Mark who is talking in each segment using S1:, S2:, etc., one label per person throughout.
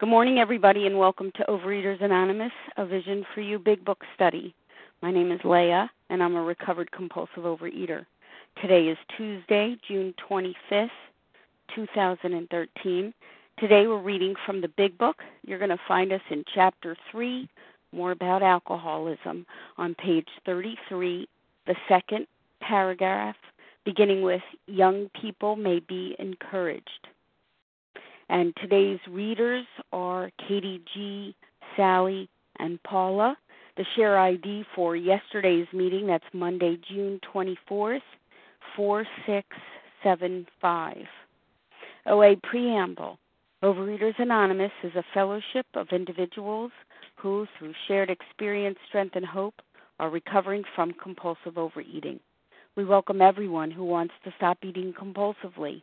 S1: Good morning, everybody, and welcome to Overeaters Anonymous, a Vision for You Big Book study. My name is Leah, and I'm a recovered compulsive overeater. Today is Tuesday, June 25th, 2013. Today we're reading from the Big Book. You're going to find us in Chapter 3, More About Alcoholism, on page 33, the second paragraph, beginning with Young People May Be Encouraged. And today's readers are Katie G., Sally, and Paula. The share ID for yesterday's meeting, that's Monday, June 24th, 4675. OA Preamble Overeaters Anonymous is a fellowship of individuals who, through shared experience, strength, and hope, are recovering from compulsive overeating. We welcome everyone who wants to stop eating compulsively.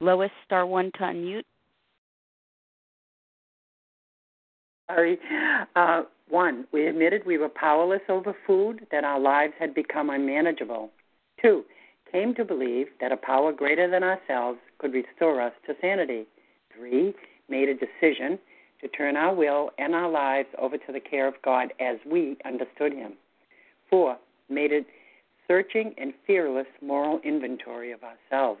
S1: Lois, star one to unmute.
S2: Sorry. Uh, one, we admitted we were powerless over food, that our lives had become unmanageable. Two, came to believe that a power greater than ourselves could restore us to sanity. Three, made a decision to turn our will and our lives over to the care of God as we understood Him. Four, made a searching and fearless moral inventory of ourselves.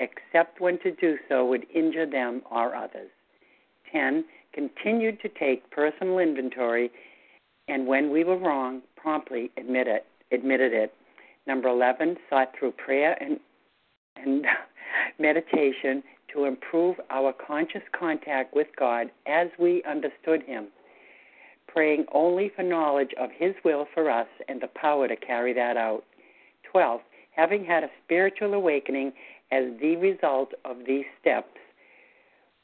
S2: except when to do so would injure them or others. 10. Continued to take personal inventory and when we were wrong, promptly admit it, admitted it. Number 11, sought through prayer and, and meditation to improve our conscious contact with God as we understood Him, praying only for knowledge of His will for us and the power to carry that out. 12, having had a spiritual awakening as the result of these steps,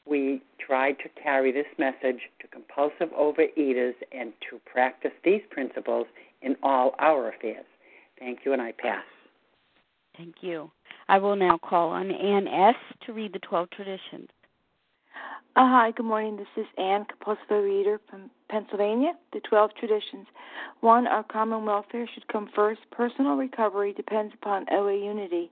S2: we tried to carry this message to compulsive overeaters and to practice these principles in all our affairs. Thank you, and I pass.
S1: Thank you. I will now call on Ann S. to read the 12 traditions.
S3: Uh, hi, good morning. This is Ann, compulsive overeater from Pennsylvania. The 12 traditions. One, our common welfare should come first. Personal recovery depends upon OA unity.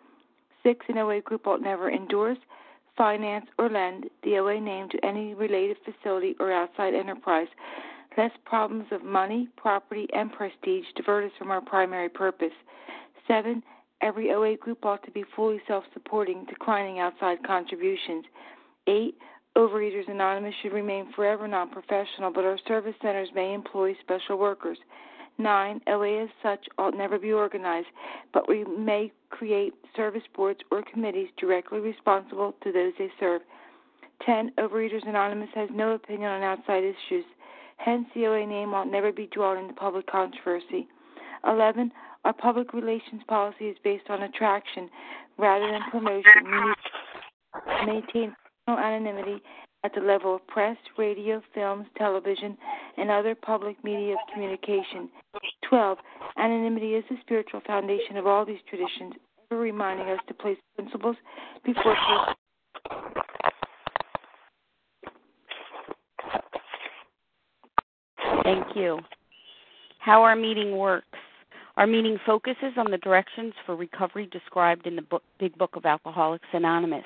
S3: Six, an OA group ought never endorse, finance, or lend the OA name to any related facility or outside enterprise, lest problems of money, property, and prestige divert us from our primary purpose. Seven, every OA group ought to be fully self supporting, declining outside contributions. Eight, Overeaters Anonymous should remain forever non professional, but our service centers may employ special workers. 9. OA as such ought never be organized, but we may create service boards or committees directly responsible to those they serve. 10. Overeaters Anonymous has no opinion on outside issues. Hence, the OA name ought never be drawn into public controversy. 11. Our public relations policy is based on attraction rather than promotion. We need to maintain anonymity at the level of press, radio, films, television, and other public media of communication. 12. Anonymity is the spiritual foundation of all these traditions, ever reminding us to place principles before
S1: Thank you. How our meeting works. Our meeting focuses on the directions for recovery described in the book, Big Book of Alcoholics Anonymous.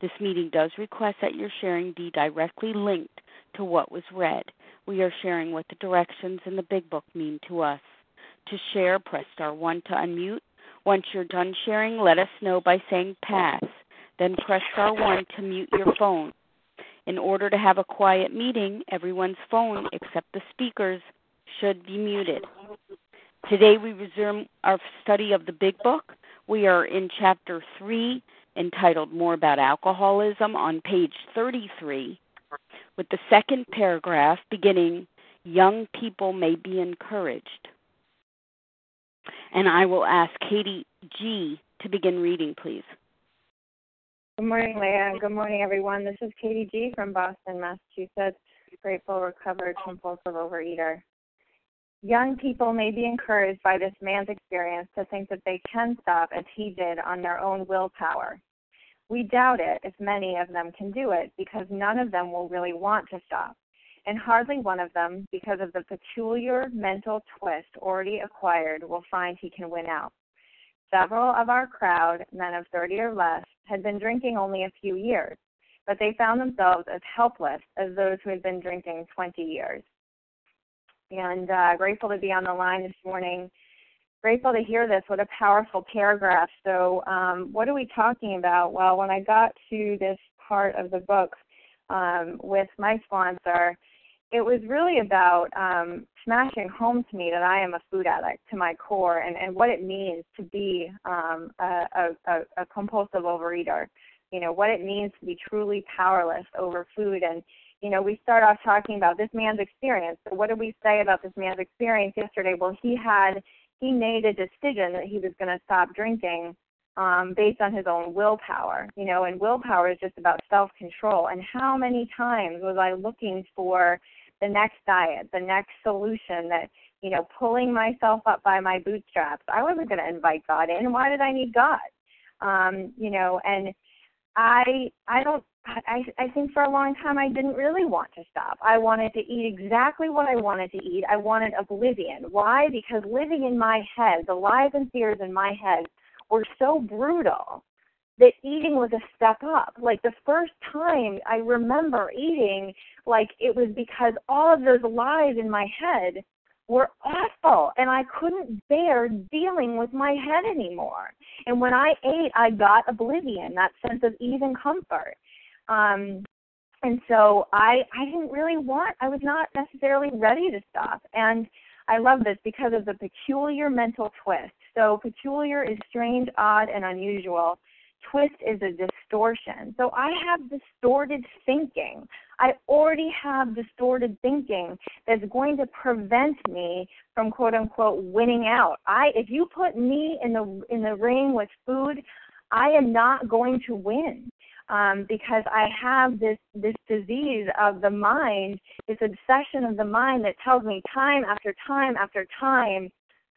S1: This meeting does request that your sharing be directly linked to what was read. We are sharing what the directions in the Big Book mean to us. To share, press star 1 to unmute. Once you're done sharing, let us know by saying pass. Then press star 1 to mute your phone. In order to have a quiet meeting, everyone's phone except the speaker's should be muted. Today we resume our study of the Big Book. We are in chapter 3 entitled More About Alcoholism on page 33 with the second paragraph beginning Young people may be encouraged. And I will ask Katie G to begin reading, please.
S4: Good morning, Leah. Good morning, everyone. This is Katie G from Boston, Massachusetts, grateful, recovered, compulsive overeater. Young people may be encouraged by this man's experience to think that they can stop as he did on their own willpower. We doubt it if many of them can do it because none of them will really want to stop, and hardly one of them, because of the peculiar mental twist already acquired, will find he can win out. Several of our crowd, men of 30 or less, had been drinking only a few years, but they found themselves as helpless as those who had been drinking 20 years. And uh, grateful to be on the line this morning grateful to hear this. What a powerful paragraph. So, um, what are we talking about? Well, when I got to this part of the book um, with my sponsor, it was really about um, smashing home to me that I am a food addict to my core and, and what it means to be um, a, a, a compulsive overeater. You know, what it means to be truly powerless over food. And, you know, we start off talking about this man's experience. So, what did we say about this man's experience yesterday? Well, he had he made a decision that he was going to stop drinking um, based on his own willpower. You know, and willpower is just about self control. And how many times was I looking for the next diet, the next solution that, you know, pulling myself up by my bootstraps? I wasn't going to invite God in. Why did I need God? Um, you know, and I I don't I, I think for a long time I didn't really want to stop. I wanted to eat exactly what I wanted to eat. I wanted oblivion. Why? Because living in my head, the lies and fears in my head were so brutal that eating was a step up. Like the first time I remember eating, like it was because all of those lies in my head were awful and I couldn't bear dealing with my head anymore. And when I ate, I got oblivion, that sense of ease and comfort. Um, and so I I didn't really want I was not necessarily ready to stop. And I love this because of the peculiar mental twist. So peculiar is strange, odd, and unusual. Twist is a distortion. So I have distorted thinking. I already have distorted thinking that's going to prevent me from quote unquote winning out. I if you put me in the in the ring with food, I am not going to win um, because I have this this disease of the mind, this obsession of the mind that tells me time after time after time,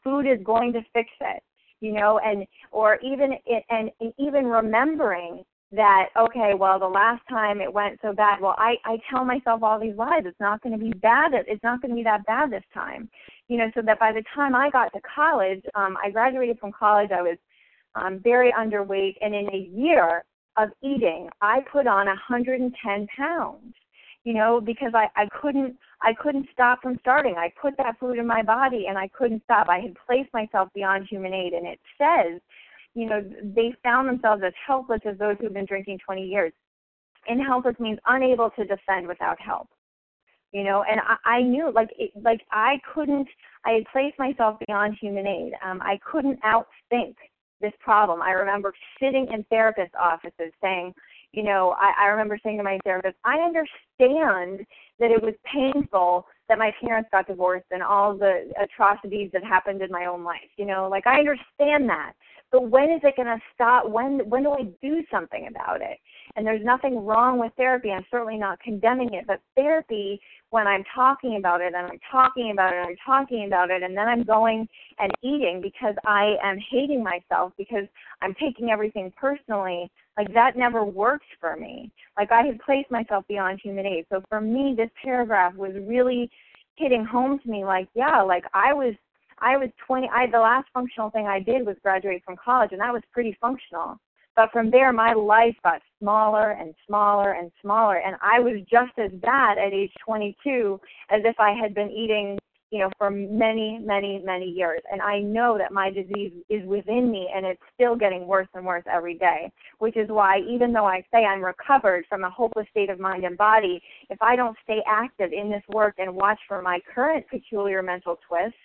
S4: food is going to fix it, you know, and or even it, and, and even remembering that okay well the last time it went so bad well i i tell myself all these lies. It's not going to be bad it's not going to be that bad this time. You know so that by the time i got to college um i graduated from college i was um very underweight and in a year of eating i put on a 110 pounds you know because i i couldn't i couldn't stop from starting i put that food in my body and i couldn't stop i had placed myself beyond human aid and it says you know, they found themselves as helpless as those who've been drinking 20 years. And helpless means unable to defend without help. You know, and I, I knew, like, it, like I couldn't. I had placed myself beyond human aid. Um, I couldn't outthink this problem. I remember sitting in therapist offices saying, you know, I, I remember saying to my therapist, I understand that it was painful that my parents got divorced and all the atrocities that happened in my own life. You know, like I understand that. But when is it going to stop? When when do I do something about it? And there's nothing wrong with therapy. I'm certainly not condemning it, but therapy, when I'm talking about it and I'm talking about it and I'm talking about it, and then I'm going and eating because I am hating myself because I'm taking everything personally, like that never works for me. Like I had placed myself beyond human aid. So for me, this paragraph was really hitting home to me. Like, yeah, like I was I was 20. I the last functional thing I did was graduate from college, and that was pretty functional. But from there, my life got smaller and smaller and smaller, and I was just as bad at age 22 as if I had been eating, you know, for many, many, many years. And I know that my disease is within me, and it's still getting worse and worse every day. Which is why, even though I say I'm recovered from a hopeless state of mind and body, if I don't stay active in this work and watch for my current peculiar mental twists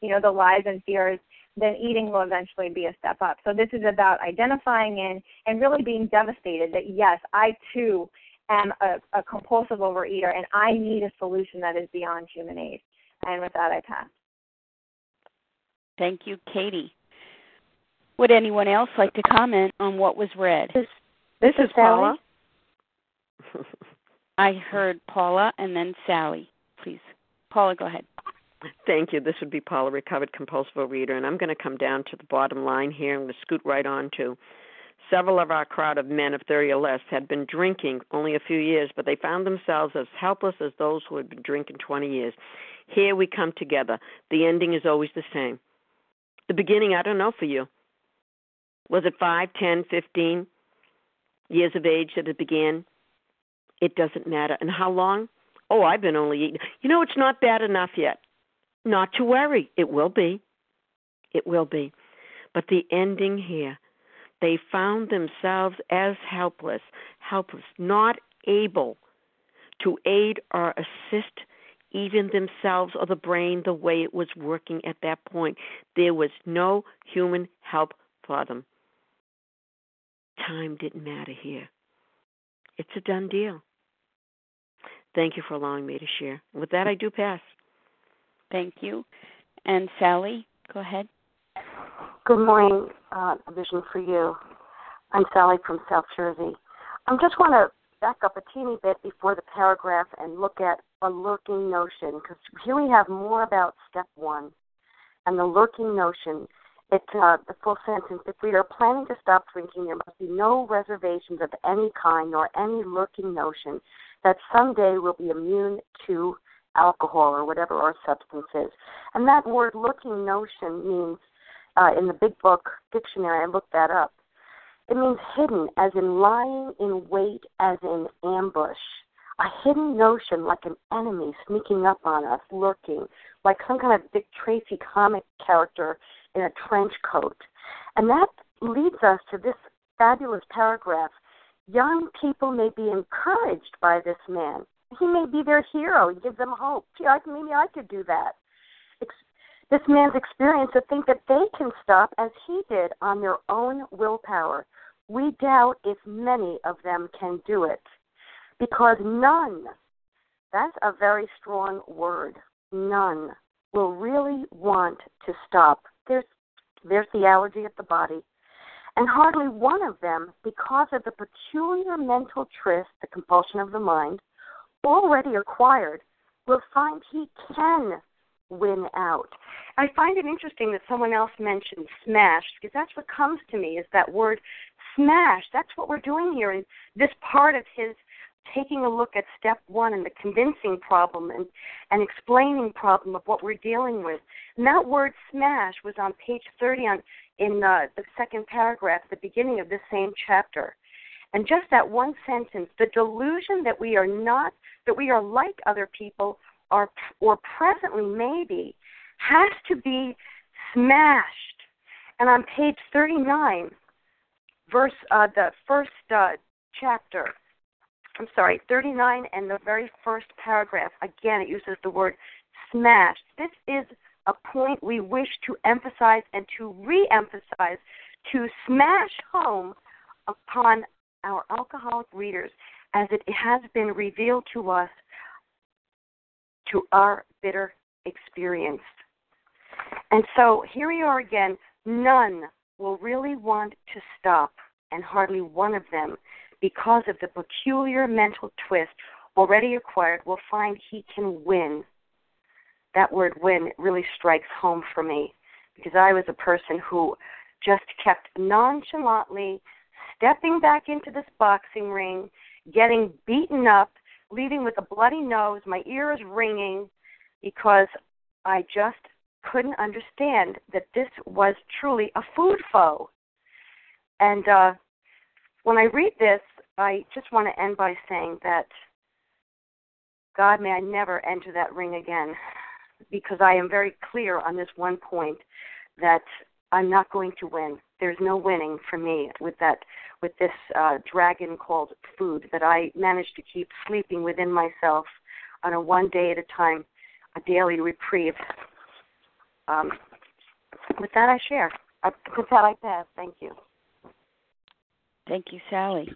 S4: you know, the lies and fears, then eating will eventually be a step up. So this is about identifying in and really being devastated that yes, I too am a, a compulsive overeater and I need a solution that is beyond human aid. And with that, I pass.
S1: Thank you, Katie. Would anyone else like to comment on what was read?
S5: This, this is Paula.
S1: I heard Paula and then Sally. Please. Paula, go ahead.
S5: Thank you. This would be Paula, recovered compulsive reader, and I'm going to come down to the bottom line here. I'm going to scoot right on to several of our crowd of men of 30 or less had been drinking only a few years, but they found themselves as helpless as those who had been drinking 20 years. Here we come together. The ending is always the same. The beginning, I don't know for you. Was it five, ten, fifteen years of age that it began? It doesn't matter. And how long? Oh, I've been only eating. You know, it's not bad enough yet. Not to worry. It will be. It will be. But the ending here, they found themselves as helpless, helpless, not able to aid or assist even themselves or the brain the way it was working at that point. There was no human help for them. Time didn't matter here. It's a done deal. Thank you for allowing me to share. With that, I do pass.
S1: Thank you. And Sally, go ahead.
S6: Good morning, uh, Vision for You. I'm Sally from South Jersey. I just want to back up a teeny bit before the paragraph and look at a lurking notion, because here we have more about step one and the lurking notion. It's uh, the full sentence. If we are planning to stop drinking, there must be no reservations of any kind nor any lurking notion that someday we'll be immune to alcohol or whatever our substance is. And that word looking notion means, uh, in the big book dictionary, I looked that up. It means hidden, as in lying in wait, as in ambush. A hidden notion like an enemy sneaking up on us, lurking, like some kind of Dick Tracy comic character in a trench coat. And that leads us to this fabulous paragraph. Young people may be encouraged by this man he may be their hero. He gives them hope. Gee, I, maybe I could do that. this man's experience to think that they can stop as he did on their own willpower. We doubt if many of them can do it because none, that's a very strong word, none will really want to stop. There's, there's the allergy of the body. And hardly one of them, because of the peculiar mental tryst, the compulsion of the mind, already acquired will find he can win out. I find it interesting that someone else mentioned smash because that's what comes to me is that word smash. That's what we're doing here. And this part of his taking a look at step one and the convincing problem and, and explaining problem of what we're dealing with. And that word smash was on page 30 on, in the second paragraph, the beginning of this same chapter. And just that one sentence, the delusion that we are not, that we are like other people, or, or presently maybe, has to be smashed. And on page 39, verse, uh, the first uh, chapter, I'm sorry, 39 and the very first paragraph, again, it uses the word smashed. This is a point we wish to emphasize and to re emphasize, to smash home upon our alcoholic readers as it has been revealed to us to our bitter experience. And so here we are again. None will really want to stop, and hardly one of them, because of the peculiar mental twist already acquired, will find he can win. That word win really strikes home for me because I was a person who just kept nonchalantly stepping back into this boxing ring, getting beaten up, leaving with a bloody nose, my ears ringing, because I just couldn't understand that this was truly a food foe. And uh, when I read this, I just want to end by saying that God, may I never enter that ring again, because I am very clear on this one point that I'm not going to win. There's no winning for me with that with this uh, dragon called food that I managed to keep sleeping within myself on a one day at a time, a daily reprieve. Um, with that, I share. Uh, with that, I pass. Thank you.
S1: Thank you, Sally.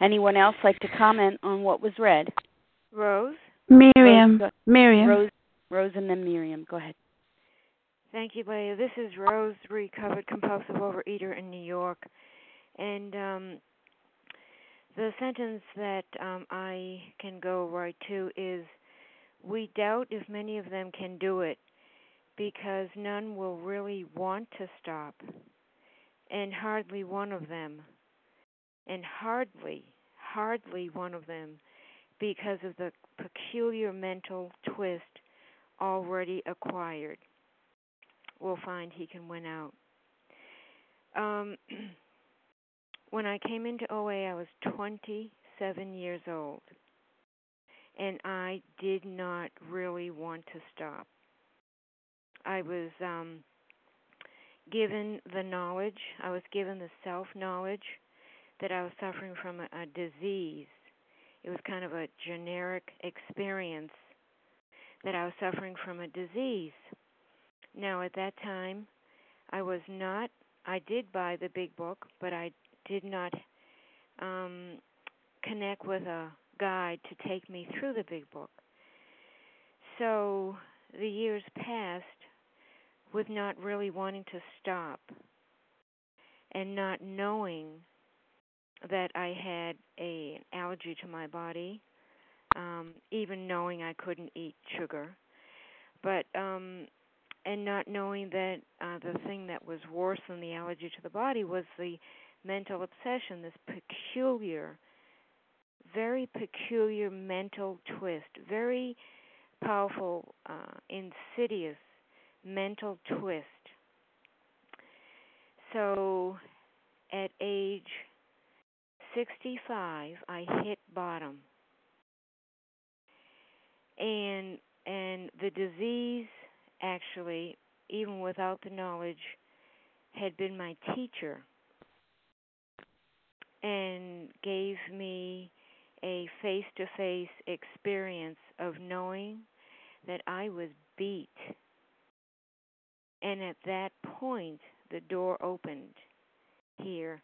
S1: Anyone else like to comment on what was read?
S7: Rose?
S8: Miriam.
S1: Rose,
S8: Miriam.
S1: Rose, Rose, and then Miriam. Go ahead.
S7: Thank you, Leah. This is Rose, recovered compulsive overeater in New York. And um, the sentence that um, I can go right to is We doubt if many of them can do it because none will really want to stop, and hardly one of them, and hardly, hardly one of them, because of the peculiar mental twist already acquired will find he can win out. Um, when I came into OA, I was 27 years old, and I did not really want to stop. I was um, given the knowledge, I was given the self knowledge that I was suffering from a, a disease. It was kind of a generic experience that I was suffering from a disease now, at that time, I was not, I did buy the big book, but I did not um, connect with a guide to take me through the big book. So the years passed with not really wanting to stop and not knowing that I had a, allergy to my body, um, even knowing I couldn't eat sugar. But um, and not knowing that uh, the thing that was worse than the allergy to the body was the mental obsession, this peculiar, very peculiar mental twist, very powerful, uh, insidious mental twist. So at age 65, I hit bottom. And and the disease actually, even without the knowledge, had been my teacher and gave me a face to face experience of knowing that I was beat. And at that point, the door opened here.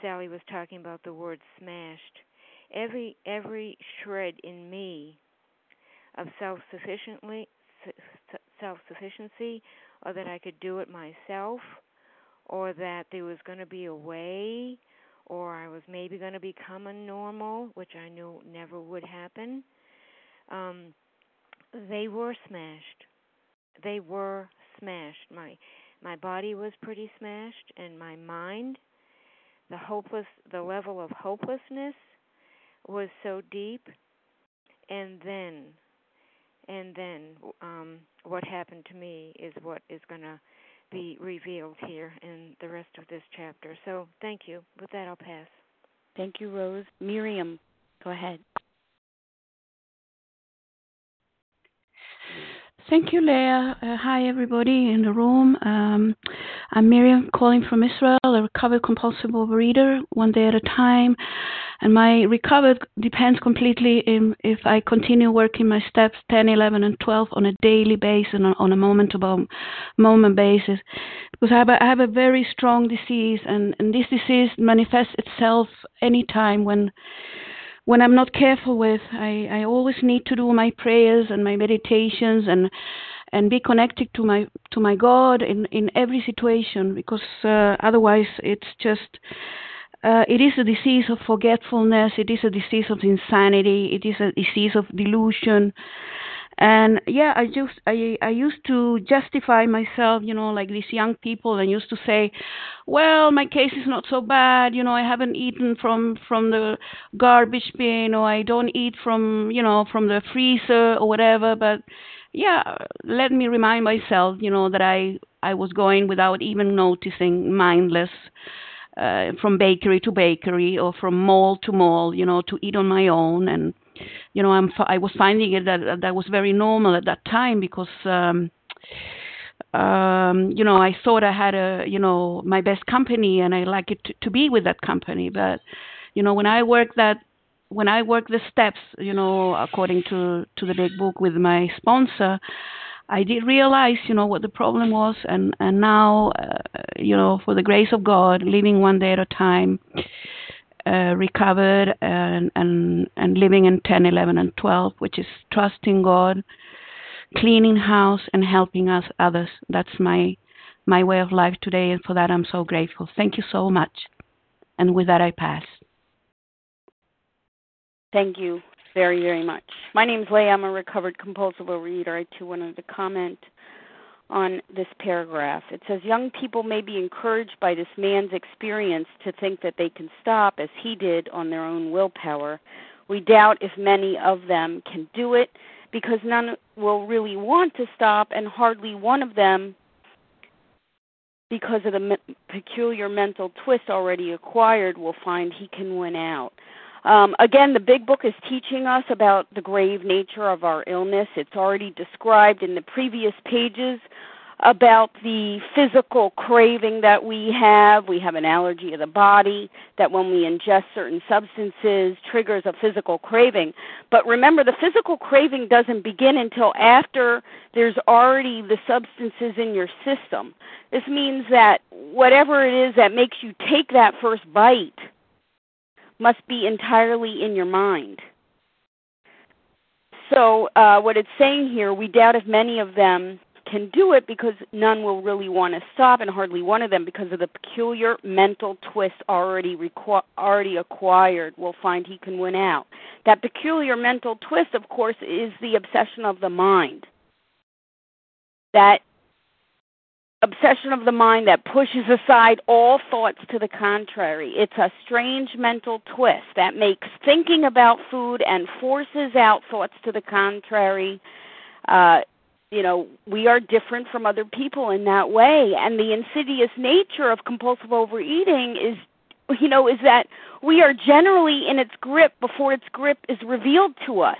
S7: Sally was talking about the word smashed. Every every shred in me of self-sufficiently self sufficiency or that I could do it myself or that there was going to be a way or I was maybe going to become a normal, which I knew never would happen. Um, they were smashed. They were smashed. My my body was pretty smashed and my mind,
S8: the hopeless the level of hopelessness was so deep and then and then um what happened to me is what is going to be revealed here in the rest of this chapter. So, thank you. With that, I'll pass.
S1: Thank you, Rose. Miriam, go ahead.
S9: Thank you, Leah. Uh, hi, everybody in the room. Um, I'm Miriam calling from Israel, a recovered compulsive overeater, one day at a time. And my recovery depends completely in if I continue working my steps 10, 11, and 12 on a daily basis, and on a moment to moment basis. Because I have, a, I have a very strong disease, and, and this disease manifests itself anytime when when I'm not careful with. I, I always need to do my prayers and my meditations and and be connected to my to my God in in every situation because uh, otherwise it's just uh, it is a disease of forgetfulness. It is a disease of insanity. It is a disease of delusion and yeah i just i i used to justify myself you know like these young people and used to say well my case is not so bad you know i haven't eaten from from the garbage bin or i don't eat from you know from the freezer or whatever. But yeah let me remind myself you know that i i was going without even noticing mindless uh, from bakery to bakery or from mall to mall you know to eat on my own and you know, I'm I was finding it that that was very normal at that time because. um um you know i thought i had a you know my best company and i like it to, to be with that company but you know when i work that when i work the steps you know according to to the big book with my sponsor i did realize you know what the problem was and and now uh, you know for the grace of god living one day at a time Uh, recovered and, and and living in 10, 11, and 12, which is trusting God, cleaning house, and helping us others. That's my my way of life today, and for that I'm so grateful. Thank you so much. And with that, I pass.
S1: Thank you very, very much. My name is Leah. I'm a recovered compulsive overeater. I too wanted to comment on this paragraph. It says young people may be encouraged by this man's experience to think that they can stop as he did on their own willpower. We doubt if many of them can do it because none will really want to stop and hardly one of them because of the me- peculiar mental twist already acquired will find he can win out. Um, again, the big book is teaching us about the grave nature of our illness. It's already described in the previous pages about the physical craving that we have. We have an allergy of the body that when we ingest certain substances triggers a physical craving. But remember, the physical craving doesn't begin until after there's already the substances in your system. This means that whatever it is that makes you take that first bite must be entirely in your mind. So, uh, what it's saying here, we doubt if many of them can do it because none will really want to stop, and hardly one of them, because of the peculiar mental twist already requ- already acquired, will find he can win out. That peculiar mental twist, of course, is the obsession of the mind. That obsession of the mind that pushes aside all thoughts to the contrary. It's a strange mental twist that makes thinking about food and forces out thoughts to the contrary. Uh, you know, we are different from other people in that way. And the insidious nature of compulsive overeating is, you know, is that we are generally in its grip before its grip is revealed to us.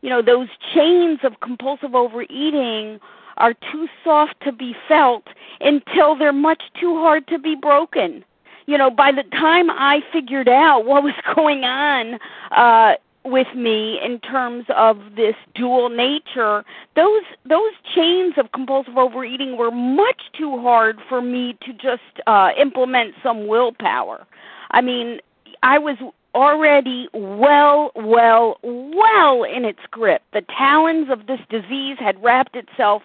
S1: You know, those chains of compulsive overeating are too soft to be felt until they're much too hard to be broken. You know, by the time I figured out what was going on uh with me in terms of this dual nature, those those chains of compulsive overeating were much too hard for me to just uh implement some willpower. I mean, I was already well, well, well in its grip. The talons of this disease had wrapped itself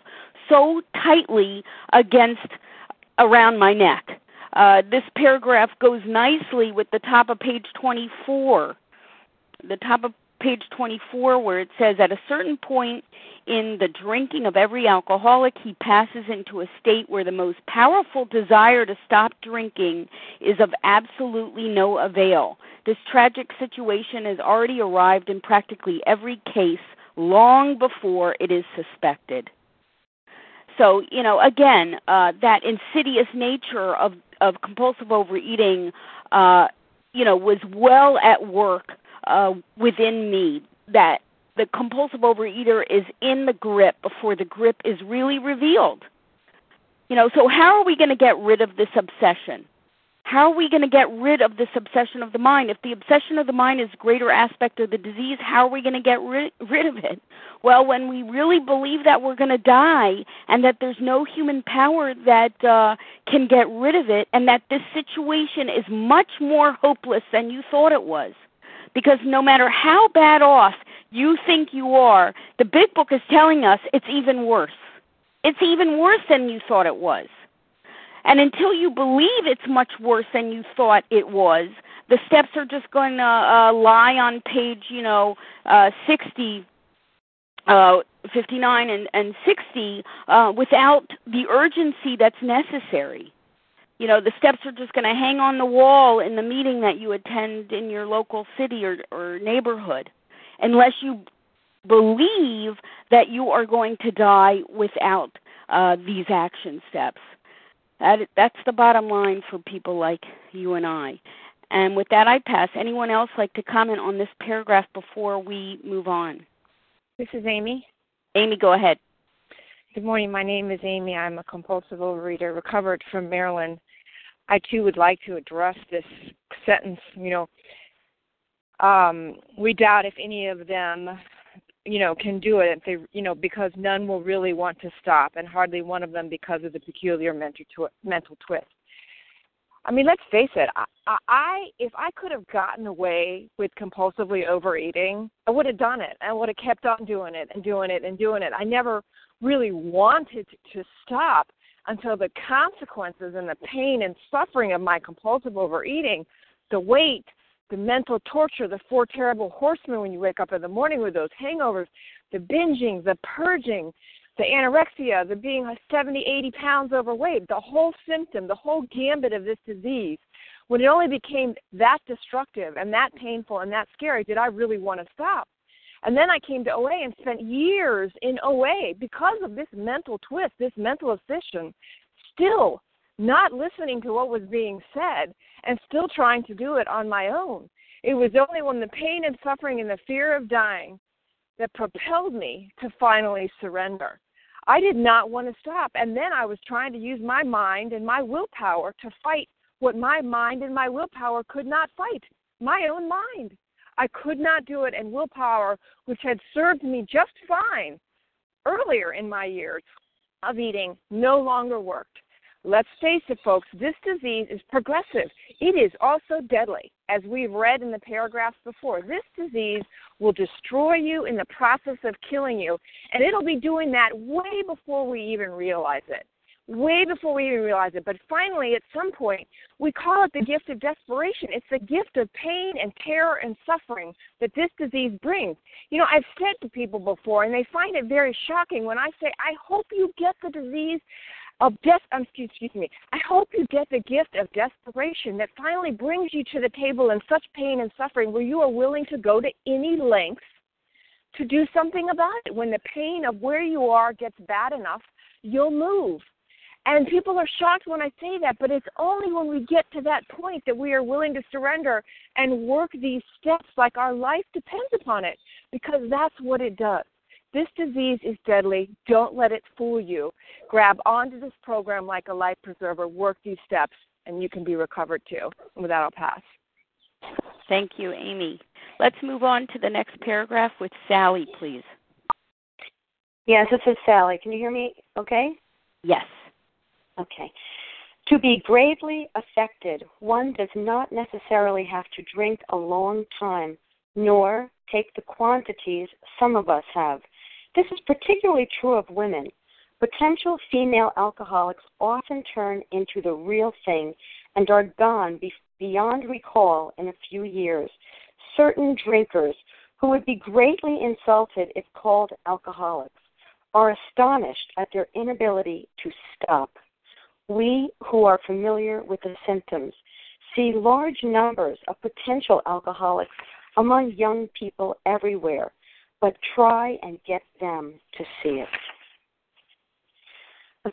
S1: so tightly against around my neck. Uh, this paragraph goes nicely with the top of page 24. The top of page 24 where it says at a certain point in the drinking of every alcoholic, he passes into a state where the most powerful desire to stop drinking is of absolutely no avail. This tragic situation has already arrived in practically every case long before it is suspected. So, you know, again, uh, that insidious nature of, of compulsive overeating, uh, you know, was well at work uh, within me. That the compulsive overeater is in the grip before the grip is really revealed. You know, so how are we going to get rid of this obsession? How are we going to get rid of this obsession of the mind? If the obsession of the mind is greater aspect of the disease, how are we going to get rid, rid of it? Well, when we really believe that we're going to die and that there's no human power that uh, can get rid of it, and that this situation is much more hopeless than you thought it was. Because no matter how bad off you think you are, the big book is telling us it's even worse. It's even worse than you thought it was. And until you believe it's much worse than you thought it was, the steps are just going to uh, lie on page, you know, uh, 60, uh, 59, and, and 60 uh, without the urgency that's necessary. You know, the steps are just going to hang on the wall in the meeting that you attend in your local city or, or neighborhood unless you believe that you are going to die without uh, these action steps. That that's the bottom line for people like you and I. And with that, I pass. Anyone else like to comment on this paragraph before we move on?
S10: This is Amy.
S1: Amy, go ahead.
S10: Good morning. My name is Amy. I'm a compulsive overeater, recovered from Maryland. I too would like to address this sentence. You know, um, we doubt if any of them, you know, can do it. They, you know, because none will really want to stop, and hardly one of them because of the peculiar mental twist. I mean, let's face it. I, I, if I could have gotten away with compulsively overeating, I would have done it. I would have kept on doing it and doing it and doing it. I never really wanted to stop until the consequences and the pain and suffering of my compulsive overeating, the weight, the mental torture, the four terrible horsemen when you wake up in the morning with those hangovers, the binging, the purging, the anorexia, the being 70, 80 pounds overweight, the whole symptom, the whole gambit of this disease, when it only became that destructive and that painful and that scary, did I really want to stop? And then I came to OA and spent years in OA because of this mental twist, this mental obsession, still not listening to what was being said and still trying to do it on my own. It was only when the pain and suffering and the fear of dying that propelled me to finally surrender. I did not want to stop. And then I was trying to use my mind and my willpower to fight what my mind and my willpower could not fight my own mind. I could not do it, and willpower, which had served me just fine earlier in my years of eating, no longer worked. Let's face it, folks, this disease is progressive. It is also deadly, as we've read in the paragraphs before. This disease will destroy you in the process of killing you, and it'll be doing that way before we even realize it. Way before we even realize it. But finally, at some point, we call it the gift of desperation. It's the gift of pain and terror and suffering that this disease brings. You know, I've said to people before, and they find it very shocking when I say, I hope you get the disease of death um, excuse me i hope you get the gift of desperation that finally brings you to the table in such pain and suffering where you are willing to go to any lengths to do something about it. When the pain of where you are gets bad enough you'll move. And people are shocked when I say that, but it's only when we get to that point that we are willing to surrender and work these steps like our life depends upon it, because that's what it does. This disease is deadly. Don't let it fool you. Grab onto this program like a life preserver, work these steps, and you can be recovered too. with that, I'll pass.
S1: Thank you, Amy. Let's move on to the next paragraph with Sally, please.
S6: Yes, this is Sally. Can you hear me okay?
S1: Yes.
S6: Okay. To be gravely affected, one does not necessarily have to drink a long time, nor take the quantities some of us have. This is particularly true of women. Potential female alcoholics often turn into the real thing and are gone be- beyond recall in a few years. Certain drinkers who would be greatly insulted if called alcoholics are astonished at their inability to stop. We who are familiar with the symptoms see large numbers of potential alcoholics among young people everywhere, but try and get them to see it.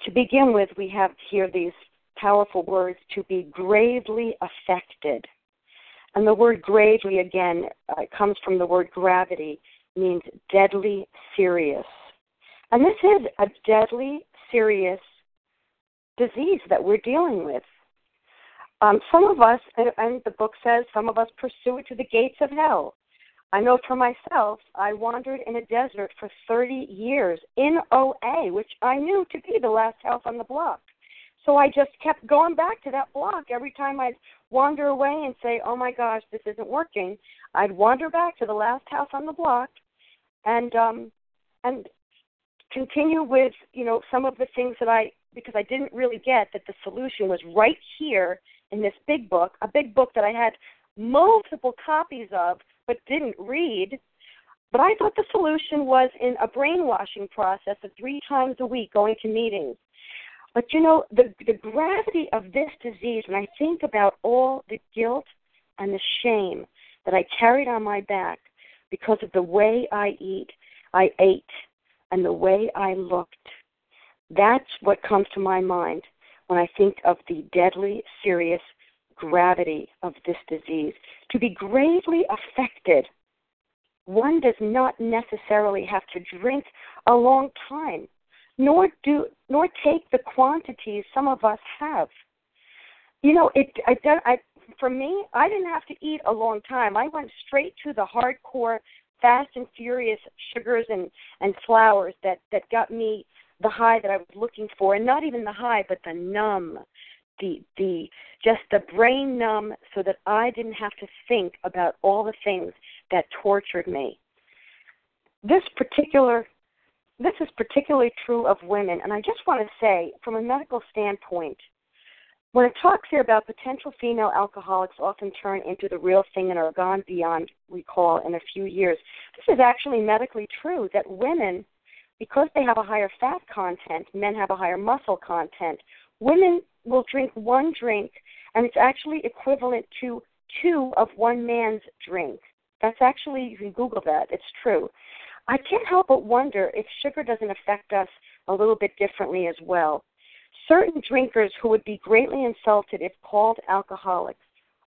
S6: To begin with, we have here these powerful words to be gravely affected. And the word gravely, again, uh, comes from the word gravity, means deadly serious. And this is a deadly serious disease that we're dealing with. Um, some of us, and the book says, some of us pursue it to the gates of hell. I know for myself, I wandered in a desert for 30 years in OA, which I knew to be the last house on the block. So I just kept going back to that block every time I'd wander away and say, "Oh my gosh, this isn't working." I'd wander back to the last house on the block, and um, and continue with you know some of the things that I because I didn't really get that the solution was right here in this big book, a big book that I had multiple copies of but didn't read. But I thought the solution was in a brainwashing process of three times a week going to meetings. But you know, the the gravity of this disease, when I think about all the guilt and the shame that I carried on my back because of the way I eat, I ate, and the way I looked, that's what comes to my mind when I think of the deadly serious gravity of this disease. To be gravely affected, one does not necessarily have to drink a long time, nor do nor take the quantities some of us have. You know, it I, I for me, I didn't have to eat a long time. I went straight to the hardcore fast and furious sugars and and flours that that got me the high that I was looking for, and not even the high, but the numb, the the just the brain numb, so that I didn't have to think about all the things that tortured me. This particular this is particularly true of women, and I just want to say, from a medical standpoint, when it talks here about potential female alcoholics often turn into the real thing and are gone beyond recall in a few years, this is actually medically true that women, because they have a higher fat content, men have a higher muscle content, women will drink one drink and it's actually equivalent to two of one man's drink. That's actually, you can Google that, it's true. I can't help but wonder if sugar doesn't affect us a little bit differently as well. Certain drinkers who would be greatly insulted if called alcoholics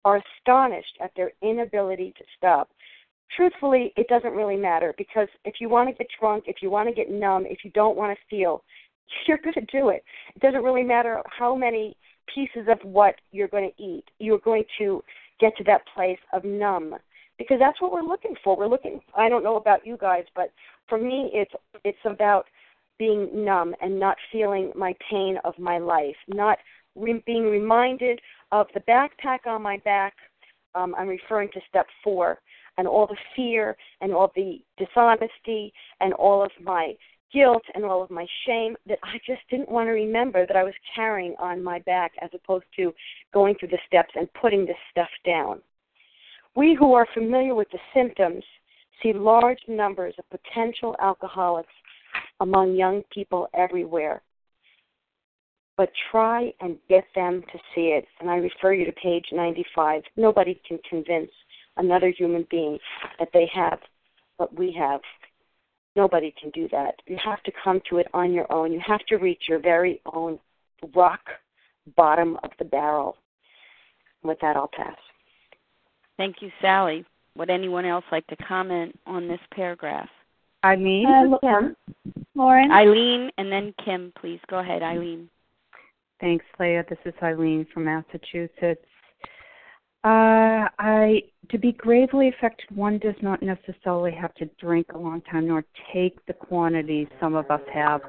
S6: are astonished at their inability to stop. Truthfully, it doesn't really matter because if you want to get drunk, if you want to get numb, if you don't want to feel, you're going to do it. It doesn't really matter how many pieces of what you're going to eat. You're going to get to that place of numb because that's what we're looking for. We're looking. I don't know about you guys, but for me, it's it's about being numb and not feeling my pain of my life, not re- being reminded of the backpack on my back. Um, I'm referring to step four, and all the fear and all the dishonesty and all of my guilt and all of my shame that I just didn't want to remember that I was carrying on my back as opposed to going through the steps and putting this stuff down. We who are familiar with the symptoms see large numbers of potential alcoholics among young people everywhere. But try and get them to see it. And I refer you to page 95. Nobody can convince another human being that they have what we have. Nobody can do that. You have to come to it on your own. You have to reach your very own rock bottom of the barrel. With that, I'll pass.
S1: Thank you, Sally. Would anyone else like to comment on this paragraph?
S11: Eileen?
S12: Uh, Kim. Lauren?
S1: Eileen and then Kim, please. Go ahead, Eileen.
S11: Thanks, Leah. This is Eileen from Massachusetts. Uh, I to be gravely affected, one does not necessarily have to drink a long time nor take the quantities some of us have.